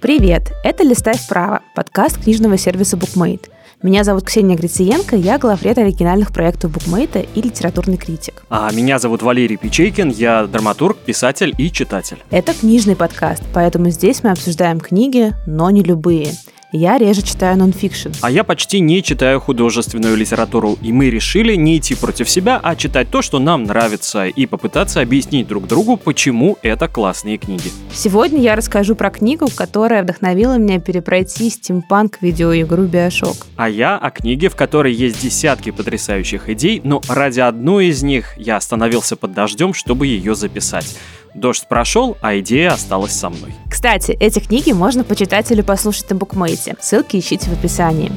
Привет! Это «Листай вправо» – подкаст книжного сервиса BookMate. Меня зовут Ксения Грициенко, я главред оригинальных проектов букмейта и литературный критик. А меня зовут Валерий Печейкин, я драматург, писатель и читатель. Это книжный подкаст, поэтому здесь мы обсуждаем книги, но не любые – я реже читаю нонфикшн. А я почти не читаю художественную литературу, и мы решили не идти против себя, а читать то, что нам нравится, и попытаться объяснить друг другу, почему это классные книги. Сегодня я расскажу про книгу, которая вдохновила меня перепройти стимпанк видеоигру Биошок. А я о книге, в которой есть десятки потрясающих идей, но ради одной из них я остановился под дождем, чтобы ее записать. Дождь прошел, а идея осталась со мной. Кстати, эти книги можно почитать или послушать на букмейте. Ссылки ищите в описании.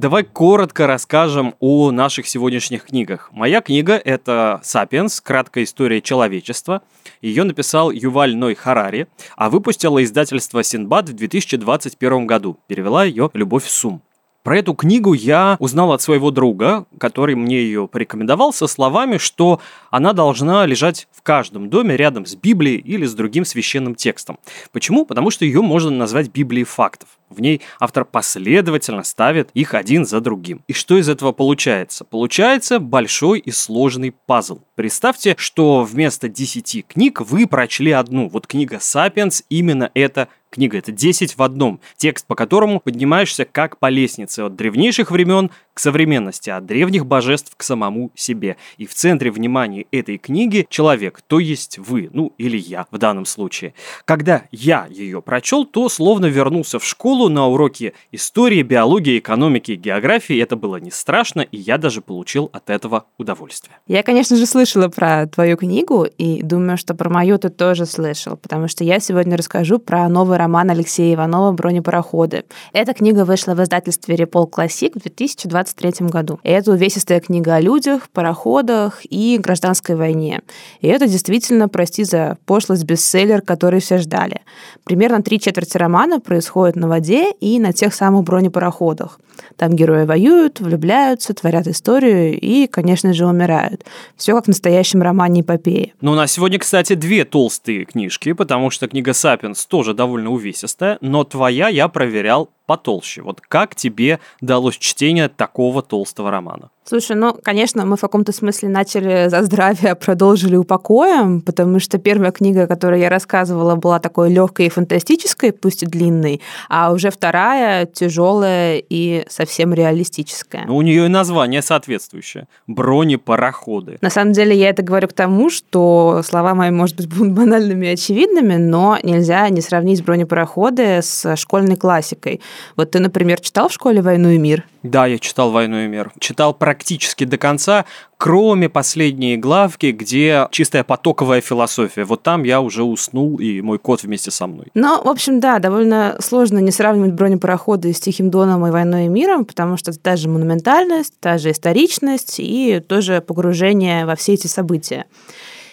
Давай коротко расскажем о наших сегодняшних книгах. Моя книга — это «Сапиенс. Краткая история человечества». Ее написал Юваль Ной Харари, а выпустила издательство «Синбад» в 2021 году. Перевела ее Любовь Сум. Про эту книгу я узнал от своего друга, который мне ее порекомендовал со словами, что она должна лежать в каждом доме рядом с Библией или с другим священным текстом. Почему? Потому что ее можно назвать Библией фактов. В ней автор последовательно ставит их один за другим. И что из этого получается? Получается большой и сложный пазл. Представьте, что вместо 10 книг вы прочли одну. Вот книга «Сапиенс» именно это книга. Это 10 в одном. Текст, по которому поднимаешься как по лестнице от древнейших времен современности, от древних божеств к самому себе. И в центре внимания этой книги человек, то есть вы, ну или я в данном случае. Когда я ее прочел, то словно вернулся в школу на уроки истории, биологии, экономики и географии. Это было не страшно, и я даже получил от этого удовольствие. Я, конечно же, слышала про твою книгу, и думаю, что про мою ты тоже слышал, потому что я сегодня расскажу про новый роман Алексея Иванова «Бронепароходы». Эта книга вышла в издательстве «Репол Классик» в 2020 1923 году. Это увесистая книга о людях, пароходах и гражданской войне. И это действительно, прости за пошлость, бестселлер, который все ждали. Примерно три четверти романа происходит на воде и на тех самых бронепароходах. Там герои воюют, влюбляются, творят историю и, конечно же, умирают. Все как в настоящем романе эпопеи. Ну, у нас сегодня, кстати, две толстые книжки, потому что книга «Сапиенс» тоже довольно увесистая, но твоя я проверял потолще. Вот как тебе далось чтение такого толстого романа? Слушай, ну, конечно, мы в каком-то смысле начали за здравие, а продолжили упокоем, потому что первая книга, которую я рассказывала, была такой легкой и фантастической, пусть и длинной, а уже вторая тяжелая и совсем реалистическая. Ну, у нее и название соответствующее. Бронепароходы. На самом деле я это говорю к тому, что слова мои, может быть, будут банальными и очевидными, но нельзя не сравнить бронепароходы с школьной классикой. Вот ты, например, читал в школе «Войну и мир»? Да, я читал «Войну и мир». Читал практически до конца, кроме последней главки, где чистая потоковая философия. Вот там я уже уснул, и мой кот вместе со мной. Ну, в общем, да, довольно сложно не сравнивать бронепароходы с «Тихим доном» и «Войной и миром», потому что это та же монументальность, та же историчность и тоже погружение во все эти события.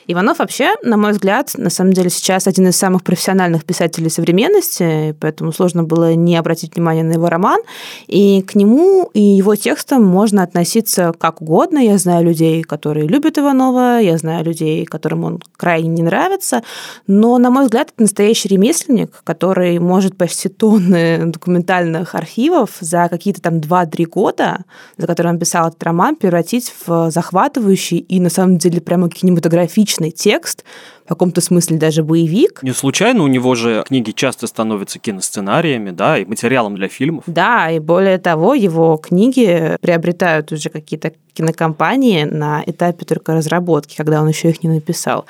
Иванов вообще, на мой взгляд, на самом деле сейчас один из самых профессиональных писателей современности, поэтому сложно было не обратить внимание на его роман. И к нему и его текстам можно относиться как угодно. Я знаю людей, которые любят Иванова, я знаю людей, которым он крайне не нравится, но, на мой взгляд, это настоящий ремесленник, который может почти тонны документальных архивов за какие-то там 2-3 года, за которые он писал этот роман, превратить в захватывающий и, на самом деле, прямо кинематографический личный текст, в каком-то смысле даже боевик. Не случайно у него же книги часто становятся киносценариями, да, и материалом для фильмов. Да, и более того, его книги приобретают уже какие-то кинокомпании на этапе только разработки, когда он еще их не написал.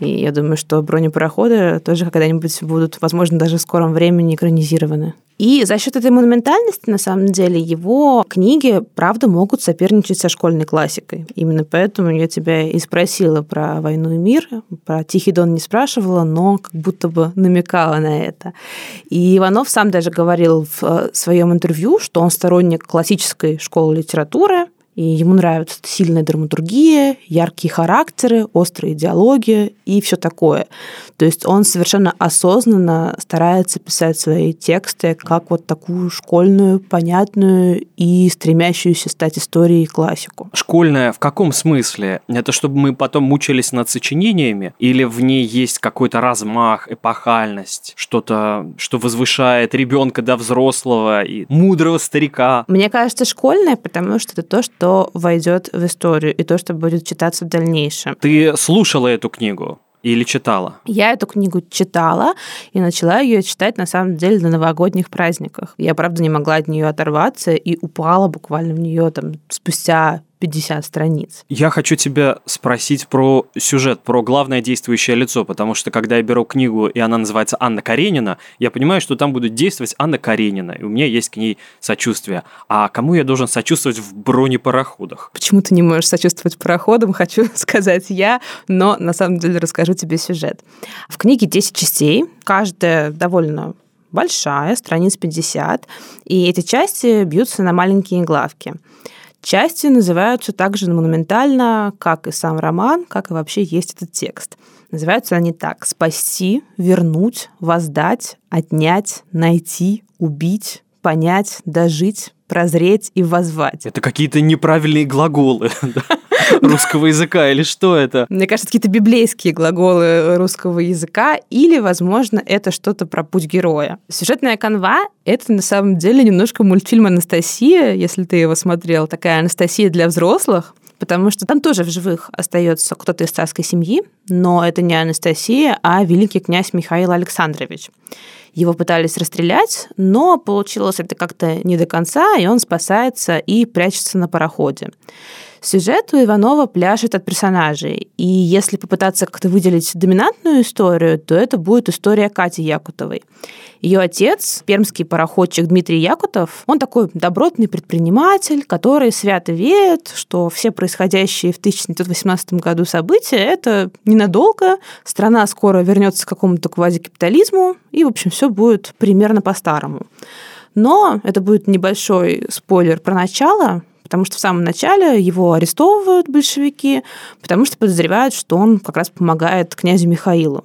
И я думаю, что бронепароходы тоже когда-нибудь будут, возможно, даже в скором времени экранизированы. И за счет этой монументальности, на самом деле, его книги, правда, могут соперничать со школьной классикой. Именно поэтому я тебя и спросила про «Войну и мир», про «Тихий дон» не спрашивала, но как будто бы намекала на это. И Иванов сам даже говорил в э, своем интервью, что он сторонник классической школы литературы, И ему нравится сильная драматургия, яркие характеры, острые диалоги и все такое. То есть он совершенно осознанно старается писать свои тексты как вот такую школьную, понятную и стремящуюся стать историей классику. Школьная в каком смысле? Это чтобы мы потом мучились над сочинениями? Или в ней есть какой-то размах, эпохальность, что-то, что возвышает ребенка до взрослого и мудрого старика? Мне кажется, школьная, потому что это то, что войдет в историю и то, что будет читаться в дальнейшем. Ты слушала эту книгу? Или читала? Я эту книгу читала и начала ее читать на самом деле на новогодних праздниках. Я, правда, не могла от нее оторваться и упала буквально в нее там спустя 50 страниц. Я хочу тебя спросить про сюжет, про главное действующее лицо, потому что когда я беру книгу, и она называется «Анна Каренина», я понимаю, что там будет действовать Анна Каренина, и у меня есть к ней сочувствие. А кому я должен сочувствовать в бронепароходах? Почему ты не можешь сочувствовать пароходам, хочу сказать я, но на самом деле расскажу тебе сюжет. В книге 10 частей, каждая довольно большая, страниц 50, и эти части бьются на маленькие главки. Части называются также монументально, как и сам роман, как и вообще есть этот текст. Называются они так. «Спасти», «Вернуть», «Воздать», «Отнять», «Найти», «Убить», «Понять», «Дожить», «Прозреть» и «Возвать». Это какие-то неправильные глаголы русского языка или что это? Мне кажется, какие-то библейские глаголы русского языка или, возможно, это что-то про путь героя. Сюжетная канва — это на самом деле немножко мультфильм «Анастасия», если ты его смотрел. Такая «Анастасия для взрослых», потому что там тоже в живых остается кто-то из царской семьи, но это не Анастасия, а великий князь Михаил Александрович. Его пытались расстрелять, но получилось это как-то не до конца, и он спасается и прячется на пароходе. Сюжет у Иванова пляшет от персонажей, и если попытаться как-то выделить доминантную историю, то это будет история Кати Якутовой. Ее отец, пермский пароходчик Дмитрий Якутов, он такой добротный предприниматель, который свято верит, что все происходящие в 1918 году события – это ненадолго, страна скоро вернется к какому-то квазикапитализму, и, в общем, все будет примерно по-старому. Но это будет небольшой спойлер про начало потому что в самом начале его арестовывают большевики, потому что подозревают, что он как раз помогает князю Михаилу.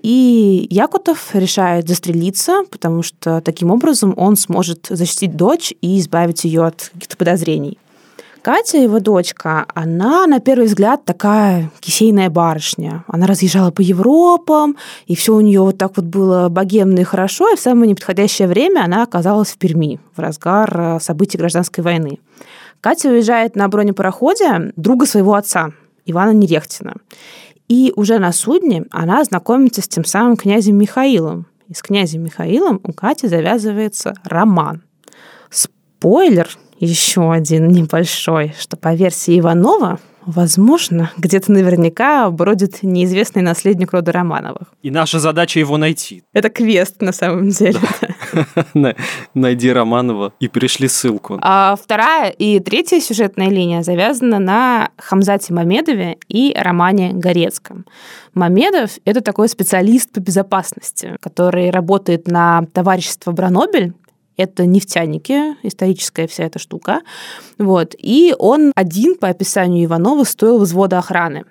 И Якутов решает застрелиться, потому что таким образом он сможет защитить дочь и избавить ее от каких-то подозрений. Катя, его дочка, она на первый взгляд такая кисейная барышня. Она разъезжала по Европам, и все у нее вот так вот было богемно и хорошо, и в самое неподходящее время она оказалась в Перми, в разгар э, событий гражданской войны. Катя уезжает на бронепароходе друга своего отца, Ивана Нерехтина. И уже на судне она знакомится с тем самым князем Михаилом. И с князем Михаилом у Кати завязывается роман. Спойлер еще один небольшой, что по версии Иванова Возможно, где-то наверняка бродит неизвестный наследник рода Романовых. И наша задача его найти. Это квест на самом деле. Найди Романова и пришли ссылку. А вторая и третья сюжетная линия завязана на Хамзате Мамедове и романе Горецком. Мамедов — это такой специалист по безопасности, который работает на товарищество Бранобель, это нефтяники, историческая вся эта штука. Вот. И он один, по описанию Иванова, стоил взвода охраны.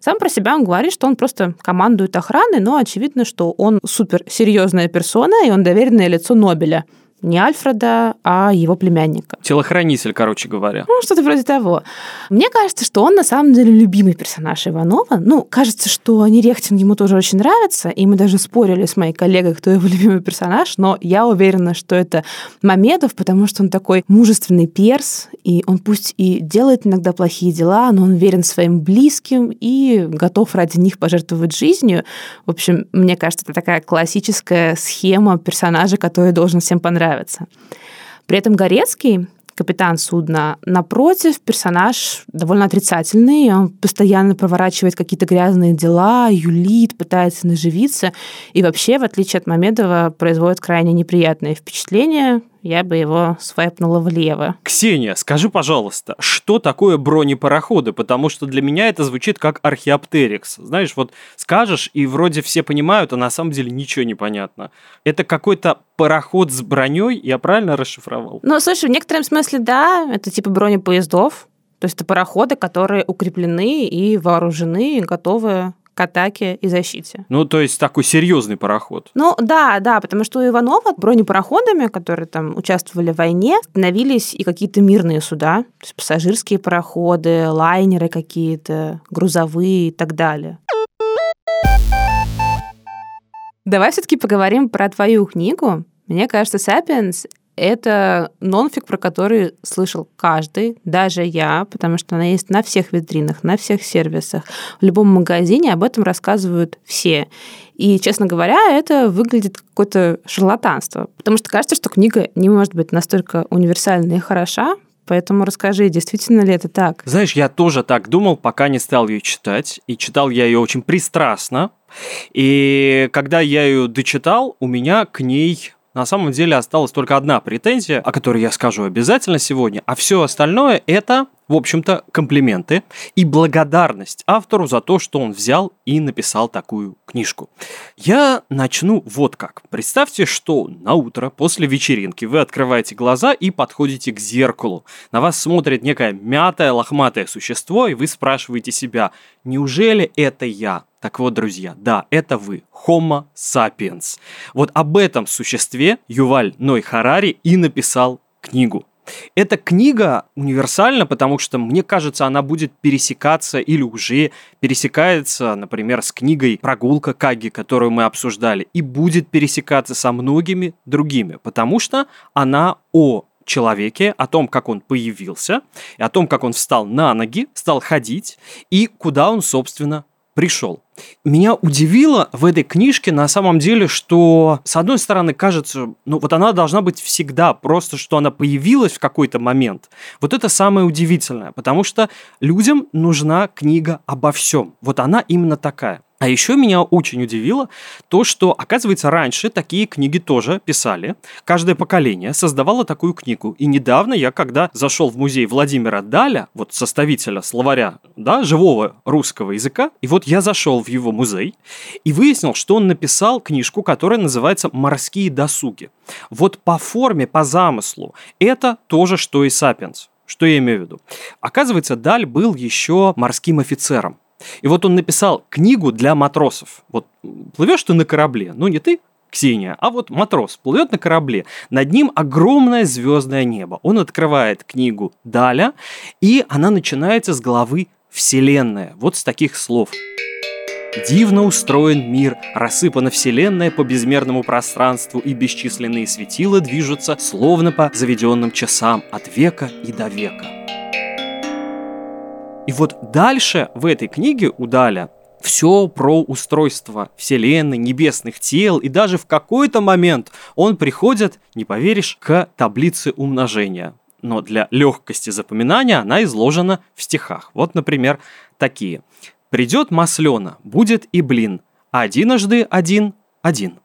Сам про себя он говорит, что он просто командует охраной, но очевидно, что он суперсерьезная персона, и он доверенное лицо Нобеля – не Альфреда, а его племянника. Телохранитель, короче говоря. Ну, что-то вроде того. Мне кажется, что он на самом деле любимый персонаж Иванова. Ну, кажется, что Нерехтин ему тоже очень нравится, и мы даже спорили с моей коллегой, кто его любимый персонаж, но я уверена, что это Мамедов, потому что он такой мужественный перс, и он пусть и делает иногда плохие дела, но он верен своим близким и готов ради них пожертвовать жизнью. В общем, мне кажется, это такая классическая схема персонажа, который должен всем понравиться. При этом Горецкий, капитан судна, напротив, персонаж довольно отрицательный, он постоянно проворачивает какие-то грязные дела, юлит, пытается наживиться, и вообще, в отличие от Мамедова, производит крайне неприятное впечатление, я бы его свайпнула влево. Ксения, скажи, пожалуйста, что такое бронепароходы? Потому что для меня это звучит как археоптерикс. Знаешь, вот скажешь, и вроде все понимают, а на самом деле ничего не понятно. Это какой-то пароход с броней, я правильно расшифровал? Ну, слушай, в некотором смысле, да, это типа бронепоездов, То есть это пароходы, которые укреплены и вооружены, и готовы к атаке и защите. Ну, то есть такой серьезный пароход. Ну, да, да, потому что у Иванова бронепароходами, которые там участвовали в войне, становились и какие-то мирные суда, то есть пассажирские пароходы, лайнеры какие-то, грузовые и так далее. Давай все-таки поговорим про твою книгу. Мне кажется, «Сапиенс» это нонфик, про который слышал каждый, даже я, потому что она есть на всех витринах, на всех сервисах. В любом магазине об этом рассказывают все. И, честно говоря, это выглядит какое-то шарлатанство, потому что кажется, что книга не может быть настолько универсальна и хороша, Поэтому расскажи, действительно ли это так? Знаешь, я тоже так думал, пока не стал ее читать. И читал я ее очень пристрастно. И когда я ее дочитал, у меня к ней на самом деле осталась только одна претензия, о которой я скажу обязательно сегодня, а все остальное это, в общем-то, комплименты и благодарность автору за то, что он взял и написал такую книжку. Я начну вот как. Представьте, что на утро после вечеринки вы открываете глаза и подходите к зеркалу. На вас смотрит некое мятое, лохматое существо, и вы спрашиваете себя, неужели это я? Так вот, друзья, да, это вы, Homo sapiens. Вот об этом существе Юваль Ной Харари и написал книгу. Эта книга универсальна, потому что, мне кажется, она будет пересекаться или уже пересекается, например, с книгой «Прогулка Каги», которую мы обсуждали, и будет пересекаться со многими другими, потому что она о человеке, о том, как он появился, и о том, как он встал на ноги, стал ходить, и куда он, собственно, пришел. Меня удивило в этой книжке на самом деле, что с одной стороны кажется, ну вот она должна быть всегда, просто что она появилась в какой-то момент. Вот это самое удивительное, потому что людям нужна книга обо всем. Вот она именно такая. А еще меня очень удивило то, что, оказывается, раньше такие книги тоже писали. Каждое поколение создавало такую книгу. И недавно я, когда зашел в музей Владимира Даля, вот составителя словаря, да, живого русского языка, и вот я зашел в его музей и выяснил, что он написал книжку, которая называется «Морские досуги». Вот по форме, по замыслу, это то же, что и «Сапиенс». Что я имею в виду? Оказывается, Даль был еще морским офицером. И вот он написал книгу для матросов. Вот плывешь ты на корабле, ну не ты, Ксения, а вот матрос плывет на корабле, над ним огромное звездное небо. Он открывает книгу Даля, и она начинается с главы «Вселенная». Вот с таких слов. Дивно устроен мир, рассыпана вселенная по безмерному пространству, и бесчисленные светила движутся, словно по заведенным часам, от века и до века. И вот дальше в этой книге у Даля все про устройство Вселенной, небесных тел, и даже в какой-то момент он приходит, не поверишь, к таблице умножения. Но для легкости запоминания она изложена в стихах. Вот, например, такие. «Придет маслена, будет и блин, одиножды один – один.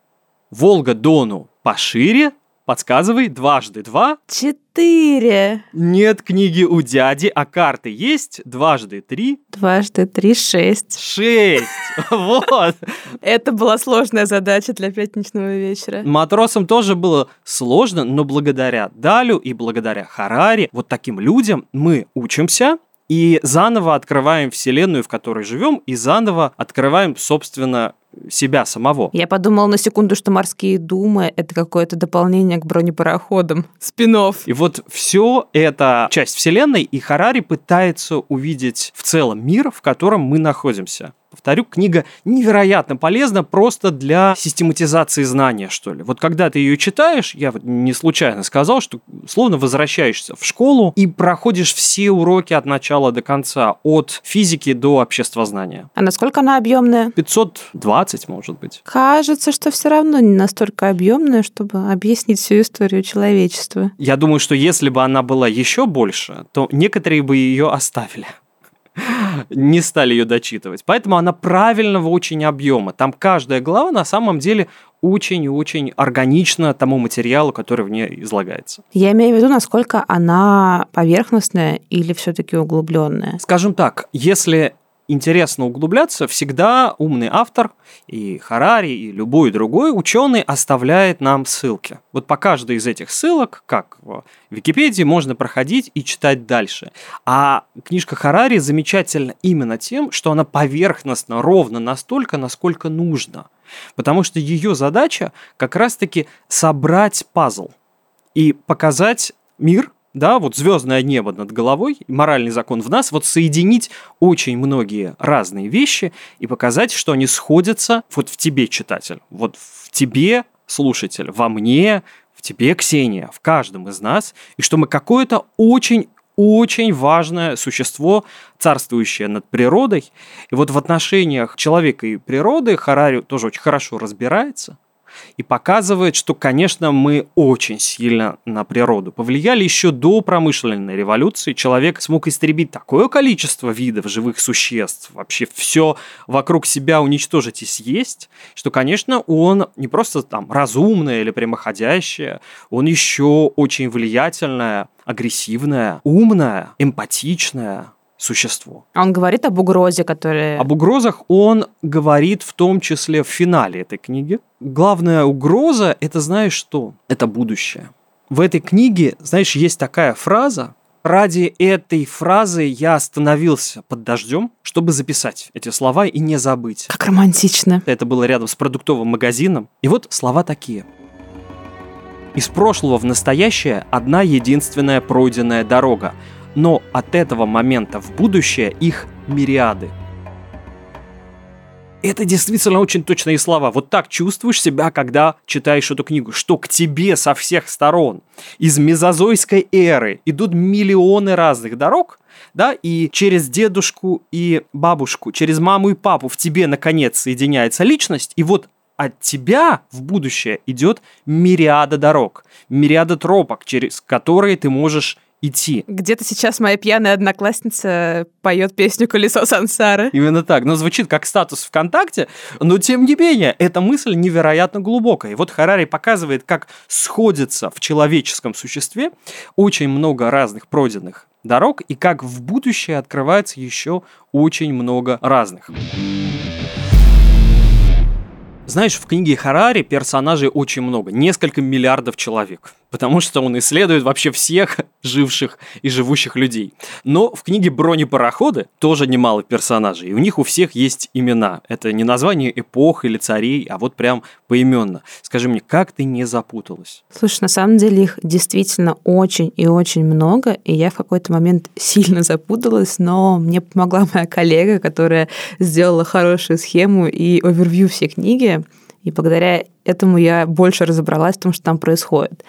Волга Дону пошире, Подсказывай, дважды два. Четыре. Нет книги у дяди, а карты есть. Дважды три. Дважды три, шесть. Шесть. Вот. Это была сложная задача для пятничного вечера. Матросам тоже было сложно, но благодаря Далю и благодаря Харари, вот таким людям мы учимся, и заново открываем вселенную, в которой живем, и заново открываем, собственно, себя самого. Я подумала на секунду, что морские думы — это какое-то дополнение к бронепароходам. Спинов. И вот все это часть вселенной, и Харари пытается увидеть в целом мир, в котором мы находимся. Повторю, книга невероятно полезна просто для систематизации знания, что ли. Вот когда ты ее читаешь, я вот не случайно сказал, что словно возвращаешься в школу и проходишь все уроки от начала до конца, от физики до обществознания. А насколько она объемная? 520, может быть. Кажется, что все равно не настолько объемная, чтобы объяснить всю историю человечества. Я думаю, что если бы она была еще больше, то некоторые бы ее оставили не стали ее дочитывать. Поэтому она правильного очень объема. Там каждая глава на самом деле очень-очень органична тому материалу, который в ней излагается. Я имею в виду, насколько она поверхностная или все-таки углубленная. Скажем так, если интересно углубляться, всегда умный автор и Харари, и любой другой ученый оставляет нам ссылки. Вот по каждой из этих ссылок, как в Википедии, можно проходить и читать дальше. А книжка Харари замечательна именно тем, что она поверхностно, ровно настолько, насколько нужно. Потому что ее задача как раз-таки собрать пазл и показать мир да, вот звездное небо над головой, моральный закон в нас, вот соединить очень многие разные вещи и показать, что они сходятся вот в тебе, читатель, вот в тебе, слушатель, во мне, в тебе, Ксения, в каждом из нас, и что мы какое-то очень очень важное существо, царствующее над природой. И вот в отношениях человека и природы Харари тоже очень хорошо разбирается и показывает, что, конечно, мы очень сильно на природу повлияли еще до промышленной революции. Человек смог истребить такое количество видов живых существ, вообще все вокруг себя уничтожить и съесть, что, конечно, он не просто там разумное или прямоходящее, он еще очень влиятельное, агрессивное, умное, эмпатичное, существо. Он говорит об угрозе, которая... Об угрозах он говорит в том числе в финале этой книги. Главная угроза – это знаешь что? Это будущее. В этой книге, знаешь, есть такая фраза, Ради этой фразы я остановился под дождем, чтобы записать эти слова и не забыть. Как романтично. Это было рядом с продуктовым магазином. И вот слова такие. Из прошлого в настоящее одна единственная пройденная дорога – но от этого момента в будущее их мириады. Это действительно очень точные слова. Вот так чувствуешь себя, когда читаешь эту книгу, что к тебе со всех сторон из мезозойской эры идут миллионы разных дорог, да, и через дедушку и бабушку, через маму и папу в тебе, наконец, соединяется личность, и вот от тебя в будущее идет мириада дорог, мириада тропок, через которые ты можешь идти. Где-то сейчас моя пьяная одноклассница поет песню «Колесо сансары». Именно так. Но звучит как статус ВКонтакте, но тем не менее, эта мысль невероятно глубокая. И вот Харари показывает, как сходится в человеческом существе очень много разных пройденных дорог, и как в будущее открывается еще очень много разных. Знаешь, в книге Харари персонажей очень много, несколько миллиардов человек потому что он исследует вообще всех живших и живущих людей. Но в книге «Бронепароходы» тоже немало персонажей, и у них у всех есть имена. Это не название эпох или царей, а вот прям поименно. Скажи мне, как ты не запуталась? Слушай, на самом деле их действительно очень и очень много, и я в какой-то момент сильно запуталась, но мне помогла моя коллега, которая сделала хорошую схему и овервью все книги. И благодаря этому я больше разобралась в том, что там происходит.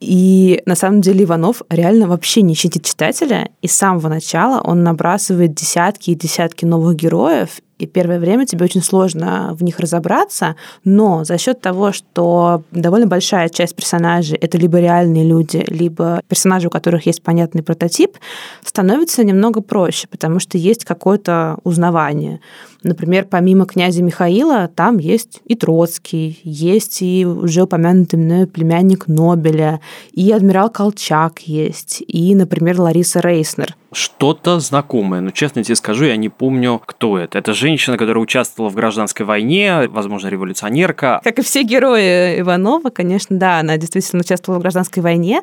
И на самом деле Иванов реально вообще не щадит читателя, и с самого начала он набрасывает десятки и десятки новых героев, и первое время тебе очень сложно в них разобраться, но за счет того, что довольно большая часть персонажей это либо реальные люди, либо персонажи, у которых есть понятный прототип, становится немного проще, потому что есть какое-то узнавание. Например, помимо князя Михаила, там есть и Троцкий, есть и уже упомянутый мной племянник Нобеля, и адмирал Колчак есть, и, например, Лариса Рейснер. Что-то знакомое, но честно тебе скажу, я не помню, кто это. Это женщина, которая участвовала в гражданской войне, возможно, революционерка. Как и все герои Иванова, конечно, да, она действительно участвовала в гражданской войне,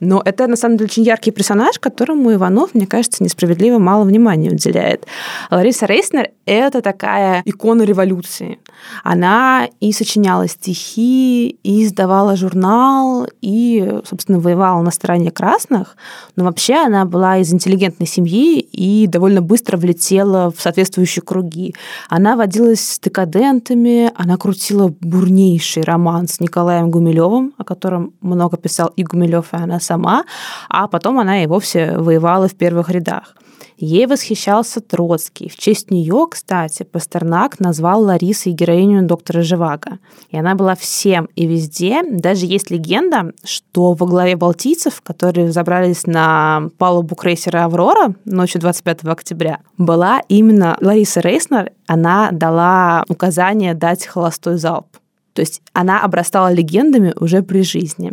но это, на самом деле, очень яркий персонаж, которому Иванов, мне кажется, несправедливо мало внимания уделяет. Лариса Рейснер — это такая икона революции. Она и сочиняла стихи, и издавала журнал, и, собственно, воевала на стороне красных, но вообще она была из интеллигентной интеллигентной семьи и довольно быстро влетела в соответствующие круги. Она водилась с декадентами, она крутила бурнейший роман с Николаем Гумилевым, о котором много писал и Гумилев, и она сама, а потом она и вовсе воевала в первых рядах. Ей восхищался Троцкий. В честь нее, кстати, Пастернак назвал Ларисой героиню доктора Живаго. И она была всем и везде. Даже есть легенда, что во главе балтийцев, которые забрались на палубу крейсера «Аврора» ночью 25 октября, была именно Лариса Рейснер. Она дала указание дать холостой залп. То есть она обрастала легендами уже при жизни.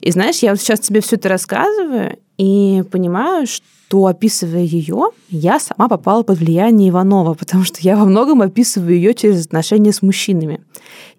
И знаешь, я вот сейчас тебе все это рассказываю и понимаю, что что, описывая ее, я сама попала под влияние Иванова, потому что я во многом описываю ее через отношения с мужчинами.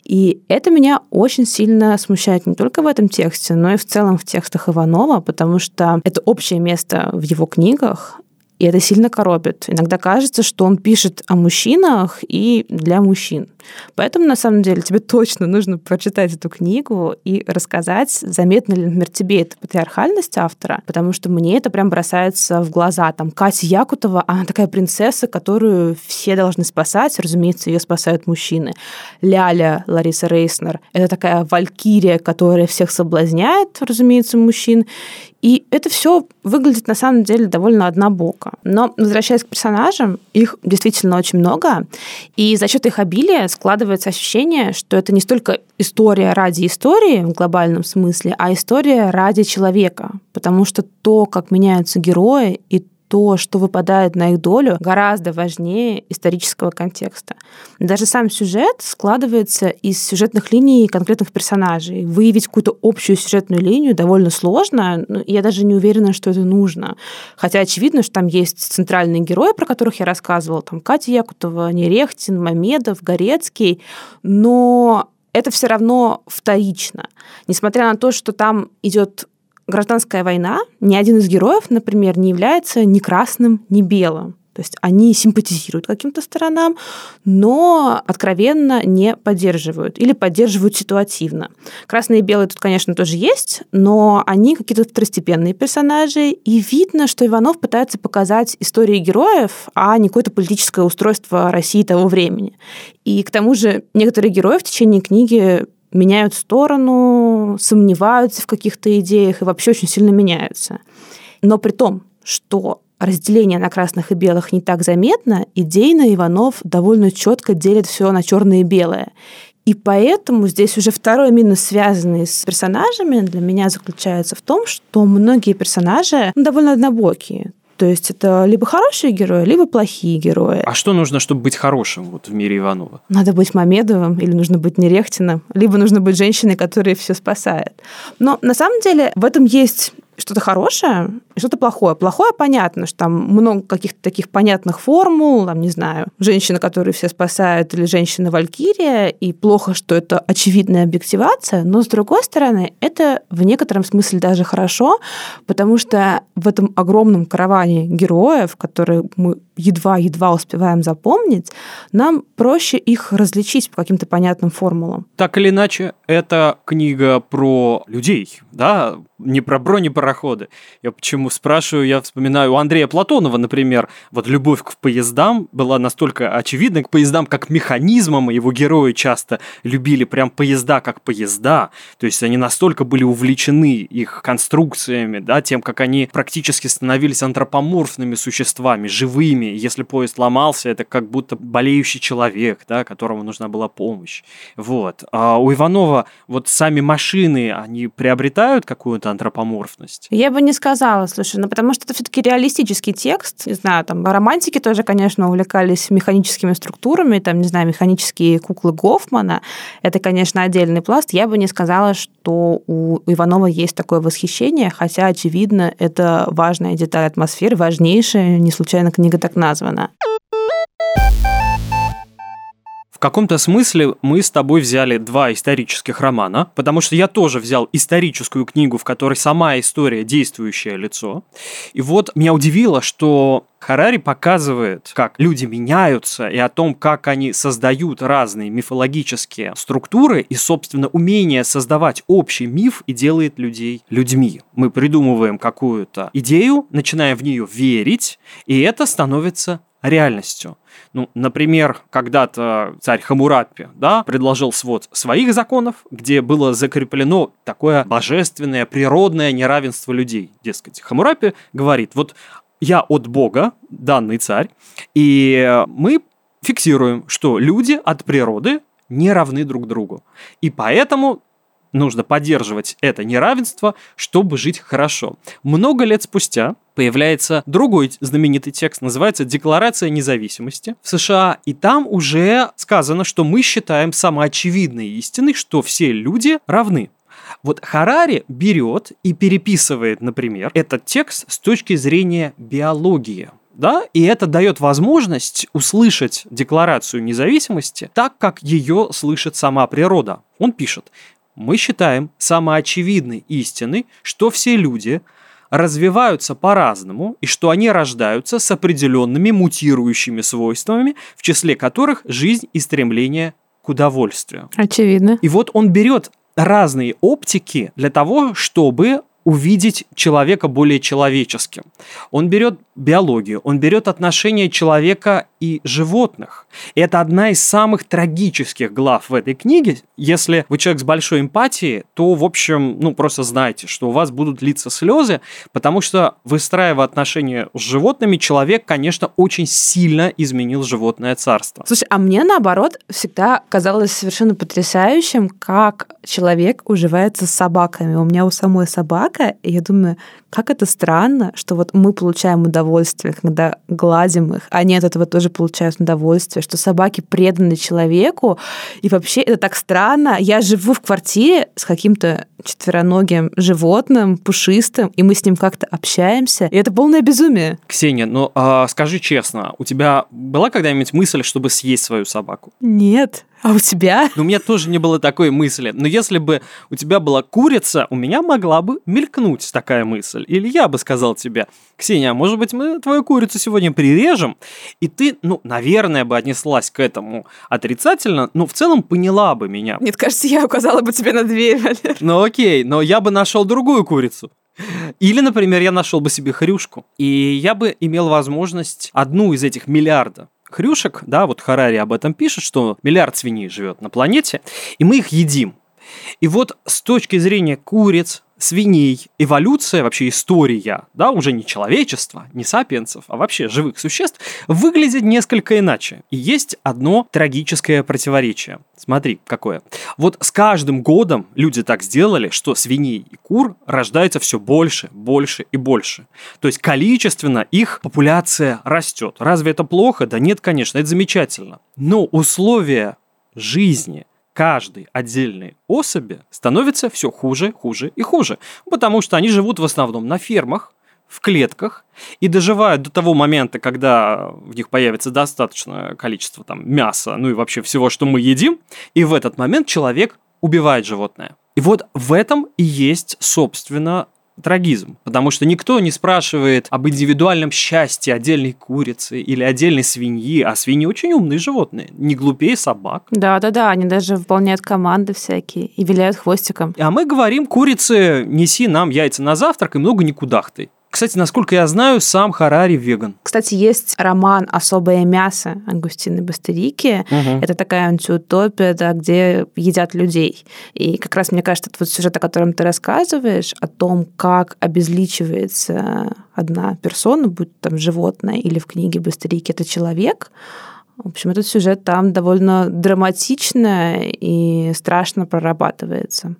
И это меня очень сильно смущает не только в этом тексте, но и в целом в текстах Иванова, потому что это общее место в его книгах, и это сильно коробит. Иногда кажется, что он пишет о мужчинах и для мужчин. Поэтому, на самом деле, тебе точно нужно прочитать эту книгу и рассказать, заметна ли, например, тебе эта патриархальность автора, потому что мне это прям бросается в глаза. Там Катя Якутова, она такая принцесса, которую все должны спасать, разумеется, ее спасают мужчины. Ляля Лариса Рейснер, это такая валькирия, которая всех соблазняет, разумеется, мужчин. И это все выглядит на самом деле довольно однобоко. Но возвращаясь к персонажам, их действительно очень много. И за счет их обилия складывается ощущение, что это не столько история ради истории в глобальном смысле, а история ради человека. Потому что то, как меняются герои, и то, что выпадает на их долю, гораздо важнее исторического контекста. Даже сам сюжет складывается из сюжетных линий конкретных персонажей. Выявить какую-то общую сюжетную линию довольно сложно, я даже не уверена, что это нужно. Хотя очевидно, что там есть центральные герои, про которых я рассказывала, там Катя Якутова, Нерехтин, Мамедов, Горецкий, но это все равно вторично. Несмотря на то, что там идет гражданская война, ни один из героев, например, не является ни красным, ни белым. То есть они симпатизируют каким-то сторонам, но откровенно не поддерживают или поддерживают ситуативно. Красные и белые тут, конечно, тоже есть, но они какие-то второстепенные персонажи, и видно, что Иванов пытается показать истории героев, а не какое-то политическое устройство России того времени. И к тому же некоторые герои в течение книги меняют сторону, сомневаются в каких-то идеях и вообще очень сильно меняются. Но при том, что разделение на красных и белых не так заметно, идейно Иванов довольно четко делит все на черное и белое. И поэтому здесь уже второй минус, связанный с персонажами, для меня заключается в том, что многие персонажи ну, довольно однобокие. То есть это либо хорошие герои, либо плохие герои. А что нужно, чтобы быть хорошим вот в мире Иванова? Надо быть Мамедовым или нужно быть Нерехтиным, либо нужно быть женщиной, которая все спасает. Но на самом деле в этом есть что-то хорошее и что-то плохое. Плохое понятно, что там много каких-то таких понятных формул, там, не знаю, женщина, которую все спасают, или женщина-валькирия, и плохо, что это очевидная объективация, но, с другой стороны, это в некотором смысле даже хорошо, потому что в этом огромном караване героев, которые мы едва-едва успеваем запомнить, нам проще их различить по каким-то понятным формулам. Так или иначе, это книга про людей, да, не про бронепароходы. Я почему спрашиваю, я вспоминаю у Андрея Платонова, например, вот любовь к поездам была настолько очевидна, к поездам как механизмам, его герои часто любили прям поезда как поезда, то есть они настолько были увлечены их конструкциями, да, тем, как они практически становились антропоморфными существами, живыми, если поезд ломался, это как будто болеющий человек, да, которому нужна была помощь. Вот. А у Иванова вот сами машины, они приобретают какую-то антропоморфность? Я бы не сказала, слушай, ну потому что это все-таки реалистический текст. Не знаю, там романтики тоже, конечно, увлекались механическими структурами, там, не знаю, механические куклы Гофмана. Это, конечно, отдельный пласт. Я бы не сказала, что у Иванова есть такое восхищение, хотя, очевидно, это важная деталь атмосферы, важнейшая, не случайно книга так названа. В каком-то смысле мы с тобой взяли два исторических романа, потому что я тоже взял историческую книгу, в которой сама история действующее лицо. И вот меня удивило, что Харари показывает, как люди меняются и о том, как они создают разные мифологические структуры и, собственно, умение создавать общий миф и делает людей людьми. Мы придумываем какую-то идею, начинаем в нее верить, и это становится реальностью. Ну, например, когда-то царь Хамурапи да, предложил свод своих законов, где было закреплено такое божественное, природное неравенство людей. Дескать, Хамурапи говорит, вот я от Бога, данный царь, и мы фиксируем, что люди от природы не равны друг другу. И поэтому нужно поддерживать это неравенство, чтобы жить хорошо. Много лет спустя появляется другой знаменитый текст, называется «Декларация независимости» в США, и там уже сказано, что мы считаем самоочевидной истиной, что все люди равны. Вот Харари берет и переписывает, например, этот текст с точки зрения биологии. Да, и это дает возможность услышать декларацию независимости так, как ее слышит сама природа. Он пишет, мы считаем самоочевидной истиной, что все люди развиваются по-разному и что они рождаются с определенными мутирующими свойствами, в числе которых жизнь и стремление к удовольствию. Очевидно. И вот он берет разные оптики для того, чтобы увидеть человека более человеческим. Он берет биологию, он берет отношения человека и животных. И это одна из самых трагических глав в этой книге. Если вы человек с большой эмпатией, то, в общем, ну, просто знайте, что у вас будут литься слезы, потому что, выстраивая отношения с животными, человек, конечно, очень сильно изменил животное царство. Слушай, а мне, наоборот, всегда казалось совершенно потрясающим, как человек уживается с собаками. У меня у самой собака, и я думаю, как это странно, что вот мы получаем удовольствие, когда гладим их, они от этого тоже получают удовольствие, что собаки преданы человеку, и вообще это так странно. Я живу в квартире с каким-то четвероногим животным, пушистым, и мы с ним как-то общаемся, и это полное безумие. Ксения, ну а, скажи честно, у тебя была когда-нибудь мысль, чтобы съесть свою собаку? Нет. А у тебя? Ну, у меня тоже не было такой мысли. Но если бы у тебя была курица, у меня могла бы мелькнуть такая мысль. Или я бы сказал тебе, Ксения, а может быть, мы твою курицу сегодня прирежем? И ты, ну, наверное, бы отнеслась к этому отрицательно, но в целом поняла бы меня. Мне кажется, я указала бы тебе на дверь, Валер. Ну, окей, но я бы нашел другую курицу. Или, например, я нашел бы себе хрюшку, и я бы имел возможность одну из этих миллиарда хрюшек, да, вот Харари об этом пишет, что миллиард свиней живет на планете, и мы их едим. И вот с точки зрения куриц, свиней, эволюция, вообще история, да, уже не человечества, не сапиенсов, а вообще живых существ, выглядит несколько иначе. И есть одно трагическое противоречие. Смотри, какое. Вот с каждым годом люди так сделали, что свиней и кур рождается все больше, больше и больше. То есть количественно их популяция растет. Разве это плохо? Да нет, конечно, это замечательно. Но условия жизни – каждой отдельной особи становится все хуже, хуже и хуже. Потому что они живут в основном на фермах, в клетках и доживают до того момента, когда в них появится достаточное количество там, мяса, ну и вообще всего, что мы едим, и в этот момент человек убивает животное. И вот в этом и есть, собственно, трагизм, потому что никто не спрашивает об индивидуальном счастье отдельной курицы или отдельной свиньи, а свиньи очень умные животные, не глупее собак. Да-да-да, они даже выполняют команды всякие и виляют хвостиком. А мы говорим курице, неси нам яйца на завтрак и много не кудахтай. Кстати, насколько я знаю, сам Харари веган. Кстати, есть роман «Особое мясо» Ангустины Бастерики. Угу. Это такая антиутопия, да, где едят людей. И как раз, мне кажется, это вот сюжет, о котором ты рассказываешь, о том, как обезличивается одна персона, будь там животное или в книге Бастерики это человек, в общем, этот сюжет там довольно драматично и страшно прорабатывается.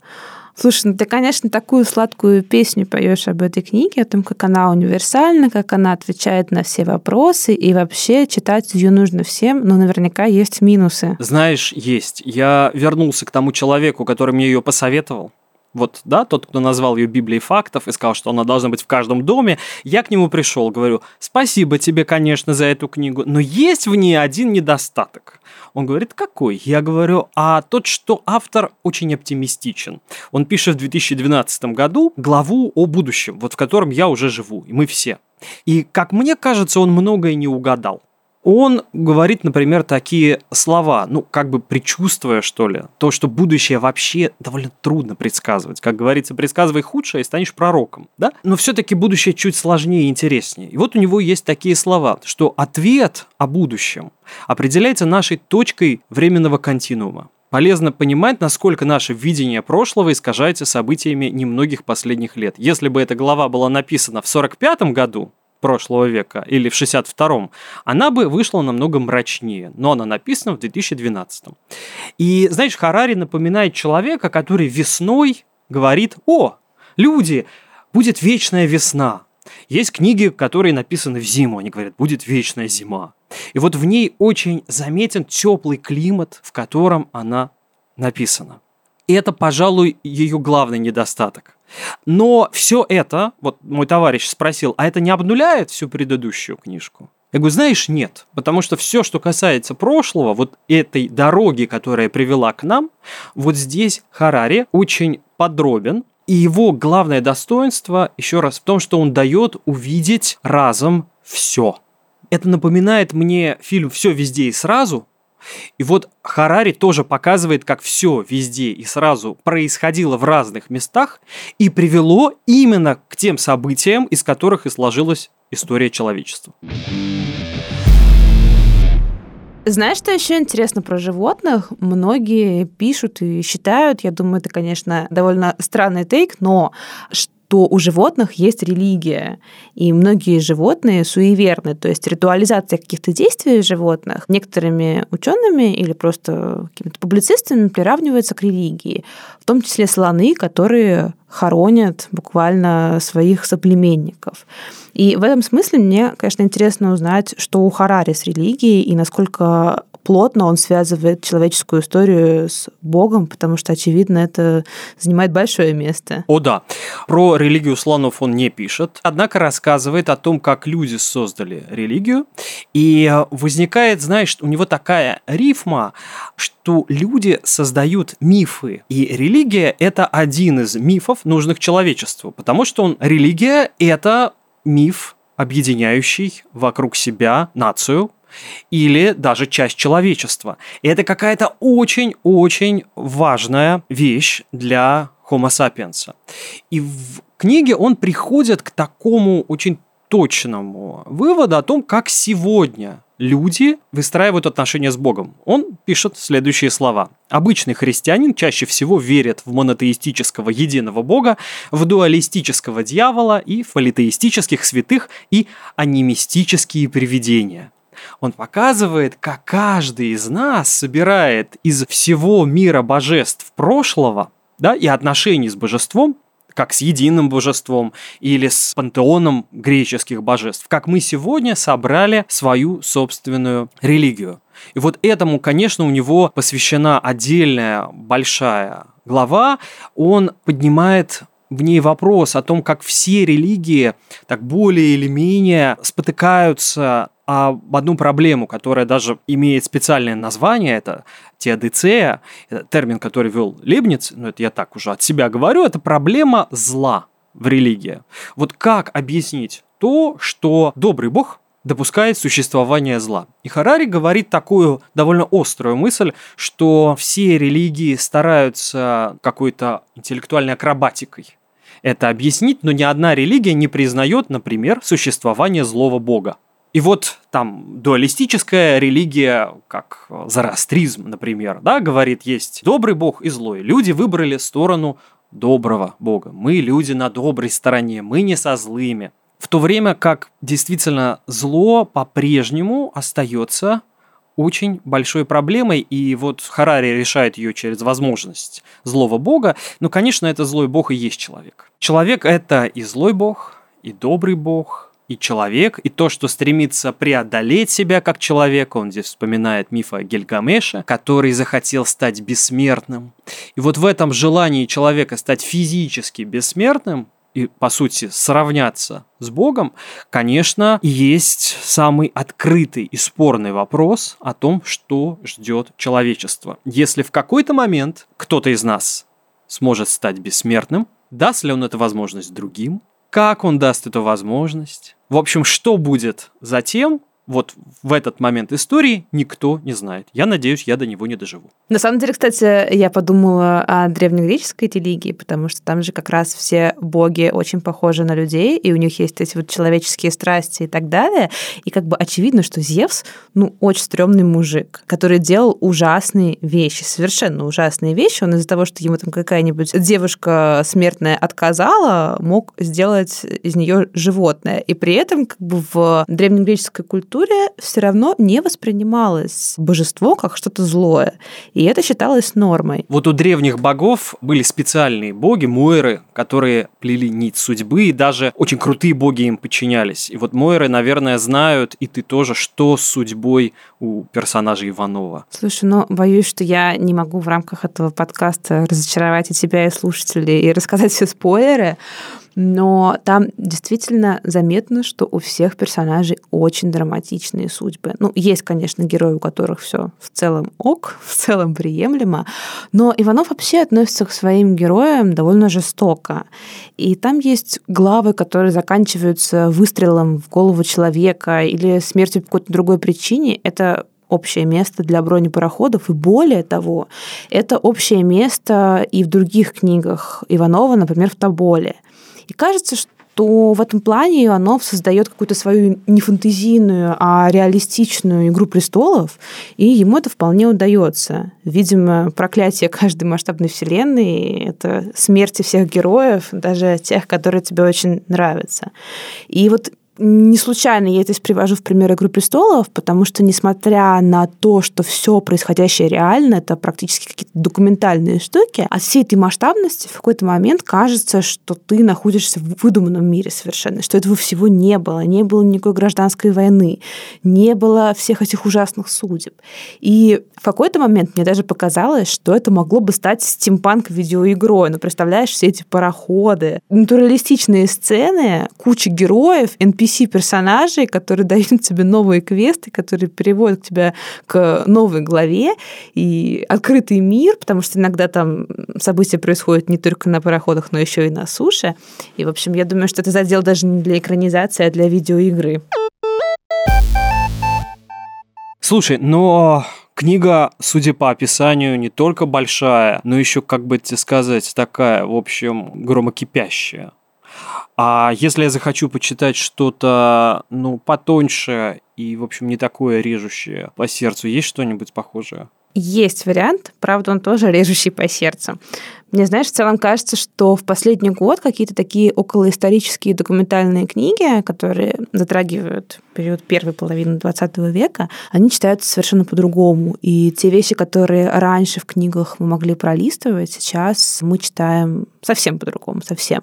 Слушай, ну ты, конечно, такую сладкую песню поешь об этой книге, о том, как она универсальна, как она отвечает на все вопросы, и вообще читать ее нужно всем, но наверняка есть минусы. Знаешь, есть. Я вернулся к тому человеку, который мне ее посоветовал вот, да, тот, кто назвал ее Библией фактов и сказал, что она должна быть в каждом доме, я к нему пришел, говорю, спасибо тебе, конечно, за эту книгу, но есть в ней один недостаток. Он говорит, какой? Я говорю, а тот, что автор очень оптимистичен. Он пишет в 2012 году главу о будущем, вот в котором я уже живу, и мы все. И, как мне кажется, он многое не угадал он говорит, например, такие слова, ну, как бы предчувствуя, что ли, то, что будущее вообще довольно трудно предсказывать. Как говорится, предсказывай худшее и станешь пророком, да? Но все-таки будущее чуть сложнее и интереснее. И вот у него есть такие слова, что ответ о будущем определяется нашей точкой временного континуума. Полезно понимать, насколько наше видение прошлого искажается событиями немногих последних лет. Если бы эта глава была написана в 45 году, прошлого века или в 62-м, она бы вышла намного мрачнее, но она написана в 2012. И, знаешь, Харари напоминает человека, который весной говорит, о, люди, будет вечная весна. Есть книги, которые написаны в зиму, они говорят, будет вечная зима. И вот в ней очень заметен теплый климат, в котором она написана. И это, пожалуй, ее главный недостаток. Но все это, вот мой товарищ спросил, а это не обнуляет всю предыдущую книжку? Я говорю, знаешь, нет, потому что все, что касается прошлого, вот этой дороги, которая привела к нам, вот здесь Харари очень подробен, и его главное достоинство, еще раз, в том, что он дает увидеть разом все. Это напоминает мне фильм «Все везде и сразу», и вот Харари тоже показывает, как все везде и сразу происходило в разных местах и привело именно к тем событиям, из которых и сложилась история человечества. Знаешь, что еще интересно про животных? Многие пишут и считают, я думаю, это, конечно, довольно странный тейк, но то у животных есть религия, и многие животные суеверны, то есть ритуализация каких-то действий животных некоторыми учеными или просто какими-то публицистами приравнивается к религии, в том числе слоны, которые хоронят буквально своих соплеменников. И в этом смысле мне, конечно, интересно узнать, что у Харари с религией и насколько плотно он связывает человеческую историю с Богом, потому что, очевидно, это занимает большое место. О да. Про религию слонов он не пишет, однако рассказывает о том, как люди создали религию. И возникает, знаешь, у него такая рифма, что люди создают мифы. И религия – это один из мифов, нужных человечеству, потому что он, религия – это миф, объединяющий вокруг себя нацию, или даже часть человечества. И это какая-то очень-очень важная вещь для Homo sapiens. И в книге он приходит к такому очень точному выводу о том, как сегодня люди выстраивают отношения с Богом. Он пишет следующие слова. Обычный христианин чаще всего верит в монотеистического единого Бога, в дуалистического дьявола и в политеистических святых и анимистические привидения. Он показывает, как каждый из нас собирает из всего мира божеств прошлого да, и отношений с божеством, как с единым божеством или с пантеоном греческих божеств, как мы сегодня собрали свою собственную религию. И вот этому, конечно, у него посвящена отдельная большая глава. Он поднимает в ней вопрос о том, как все религии так более или менее спотыкаются об одну проблему, которая даже имеет специальное название, это теодицея, это термин, который вел Лебниц, но это я так уже от себя говорю, это проблема зла в религии. Вот как объяснить то, что добрый бог допускает существование зла. И Харари говорит такую довольно острую мысль, что все религии стараются какой-то интеллектуальной акробатикой это объяснить, но ни одна религия не признает, например, существование злого бога. И вот там дуалистическая религия, как зороастризм, например, да, говорит, есть добрый бог и злой. Люди выбрали сторону доброго бога. Мы люди на доброй стороне, мы не со злыми. В то время как действительно зло по-прежнему остается очень большой проблемой, и вот Харари решает ее через возможность злого бога. Но, конечно, это злой бог и есть человек. Человек – это и злой бог, и добрый бог, и человек, и то, что стремится преодолеть себя как человек. Он здесь вспоминает миф о Гильгамеше, который захотел стать бессмертным. И вот в этом желании человека стать физически бессмертным, и, по сути, сравняться с Богом, конечно, есть самый открытый и спорный вопрос о том, что ждет человечество. Если в какой-то момент кто-то из нас сможет стать бессмертным, даст ли он эту возможность другим, как он даст эту возможность, в общем, что будет затем, вот в этот момент истории никто не знает. Я надеюсь, я до него не доживу. На самом деле, кстати, я подумала о древнегреческой религии, потому что там же как раз все боги очень похожи на людей, и у них есть эти вот человеческие страсти и так далее. И как бы очевидно, что Зевс, ну, очень стрёмный мужик, который делал ужасные вещи, совершенно ужасные вещи. Он из-за того, что ему там какая-нибудь девушка смертная отказала, мог сделать из нее животное. И при этом как бы в древнегреческой культуре литературе все равно не воспринималось божество как что-то злое. И это считалось нормой. Вот у древних богов были специальные боги, муэры, которые плели нить судьбы, и даже очень крутые боги им подчинялись. И вот муэры, наверное, знают, и ты тоже, что с судьбой у персонажа Иванова. Слушай, ну, боюсь, что я не могу в рамках этого подкаста разочаровать и тебя, и слушателей, и рассказать все спойлеры, но там действительно заметно, что у всех персонажей очень драматичные судьбы. Ну, есть, конечно, герои, у которых все в целом ок, в целом приемлемо, но Иванов вообще относится к своим героям довольно жестоко. И там есть главы, которые заканчиваются выстрелом в голову человека или смертью по какой-то другой причине. Это общее место для бронепароходов, и более того, это общее место и в других книгах Иванова, например, в Тоболе. И кажется, что в этом плане Иванов создает какую-то свою не фантазийную, а реалистичную «Игру престолов», и ему это вполне удается. Видимо, проклятие каждой масштабной вселенной — это смерти всех героев, даже тех, которые тебе очень нравятся. И вот не случайно я здесь привожу в пример «Игру престолов», потому что, несмотря на то, что все происходящее реально, это практически какие-то документальные штуки, от всей этой масштабности в какой-то момент кажется, что ты находишься в выдуманном мире совершенно, что этого всего не было, не было никакой гражданской войны, не было всех этих ужасных судеб. И в какой-то момент мне даже показалось, что это могло бы стать стимпанк-видеоигрой. Ну, представляешь, все эти пароходы, натуралистичные сцены, куча героев, NPC-персонажей, которые дают тебе новые квесты, которые переводят тебя к новой главе, и открытый мир, потому что иногда там события происходят не только на пароходах, но еще и на суше. И, в общем, я думаю, что это задел даже не для экранизации, а для видеоигры. Слушай, но Книга, судя по описанию, не только большая, но еще, как бы тебе сказать, такая, в общем, громокипящая. А если я захочу почитать что-то, ну, потоньше и, в общем, не такое режущее по сердцу, есть что-нибудь похожее? Есть вариант, правда, он тоже режущий по сердцу. Мне, знаешь, в целом кажется, что в последний год какие-то такие околоисторические документальные книги, которые затрагивают период первой половины 20 века, они читаются совершенно по-другому. И те вещи, которые раньше в книгах мы могли пролистывать, сейчас мы читаем совсем по-другому, совсем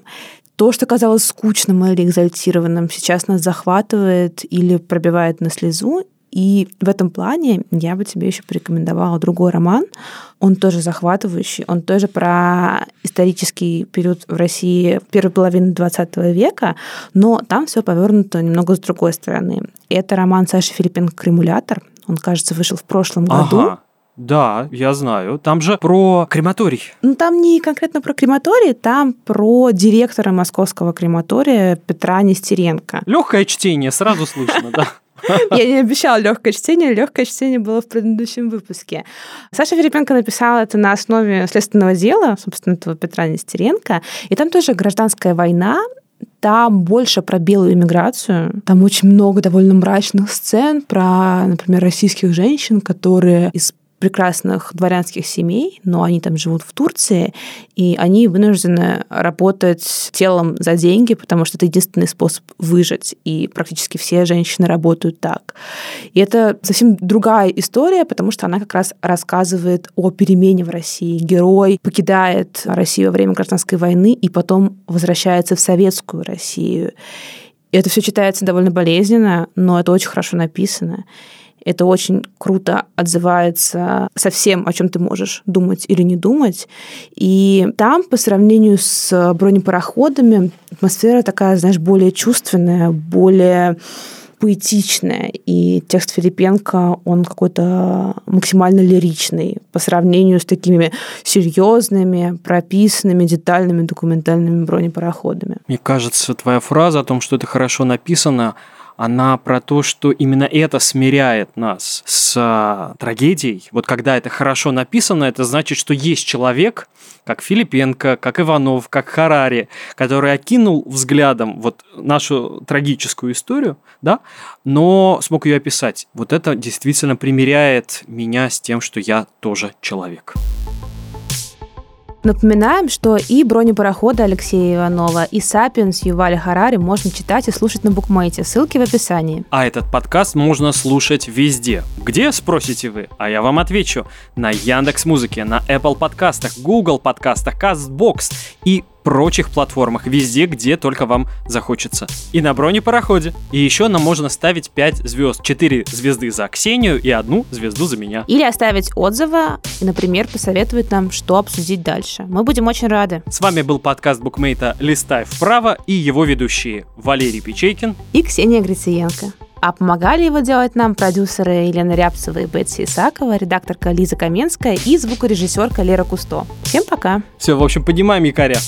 то, что казалось скучным или экзальтированным, сейчас нас захватывает или пробивает на слезу, и в этом плане я бы тебе еще порекомендовала другой роман. Он тоже захватывающий, он тоже про исторический период в России первой половины 20 века, но там все повернуто немного с другой стороны. Это роман Саши Филиппенко «Кремулятор». Он, кажется, вышел в прошлом году. Ага. Да, я знаю. Там же про крематорий. Ну, там не конкретно про крематорий, там про директора московского крематория Петра Нестеренко. Легкое чтение, сразу слышно, да. Я не обещала легкое чтение, легкое чтение было в предыдущем выпуске. Саша Филипенко написала это на основе следственного дела, собственно, этого Петра Нестеренко. И там тоже гражданская война, там больше про белую иммиграцию. Там очень много довольно мрачных сцен про, например, российских женщин, которые из прекрасных дворянских семей, но они там живут в Турции, и они вынуждены работать телом за деньги, потому что это единственный способ выжить, и практически все женщины работают так. И это совсем другая история, потому что она как раз рассказывает о перемене в России. Герой покидает Россию во время гражданской войны и потом возвращается в советскую Россию. И это все читается довольно болезненно, но это очень хорошо написано. Это очень круто отзывается со всем, о чем ты можешь думать или не думать. И там, по сравнению с бронепароходами, атмосфера такая, знаешь, более чувственная, более поэтичная, и текст Филипенко, он какой-то максимально лиричный по сравнению с такими серьезными, прописанными, детальными документальными бронепароходами. Мне кажется, твоя фраза о том, что это хорошо написано, она про то, что именно это смиряет нас с а, трагедией. Вот когда это хорошо написано, это значит, что есть человек, как Филипенко, как Иванов, как Харари, который окинул взглядом вот нашу трагическую историю, да, но смог ее описать. Вот это действительно примеряет меня с тем, что я тоже человек. Напоминаем, что и бронепароходы Алексея Иванова, и Сапиенс Ювали Харари можно читать и слушать на букмейте. Ссылки в описании. А этот подкаст можно слушать везде. Где, спросите вы? А я вам отвечу. На Яндекс Музыке, на Apple подкастах, Google подкастах, CastBox и прочих платформах, везде, где только вам захочется. И на бронепароходе. И еще нам можно ставить 5 звезд. 4 звезды за Ксению и одну звезду за меня. Или оставить отзывы и, например, посоветовать нам, что обсудить дальше. Мы будем очень рады. С вами был подкаст букмейта «Листай вправо» и его ведущие Валерий Печейкин и Ксения Грициенко. А помогали его делать нам продюсеры Елена Рябцева и Бетси Исакова, редакторка Лиза Каменская и звукорежиссерка Лера Кусто. Всем пока! Все, в общем, поднимаем якоря.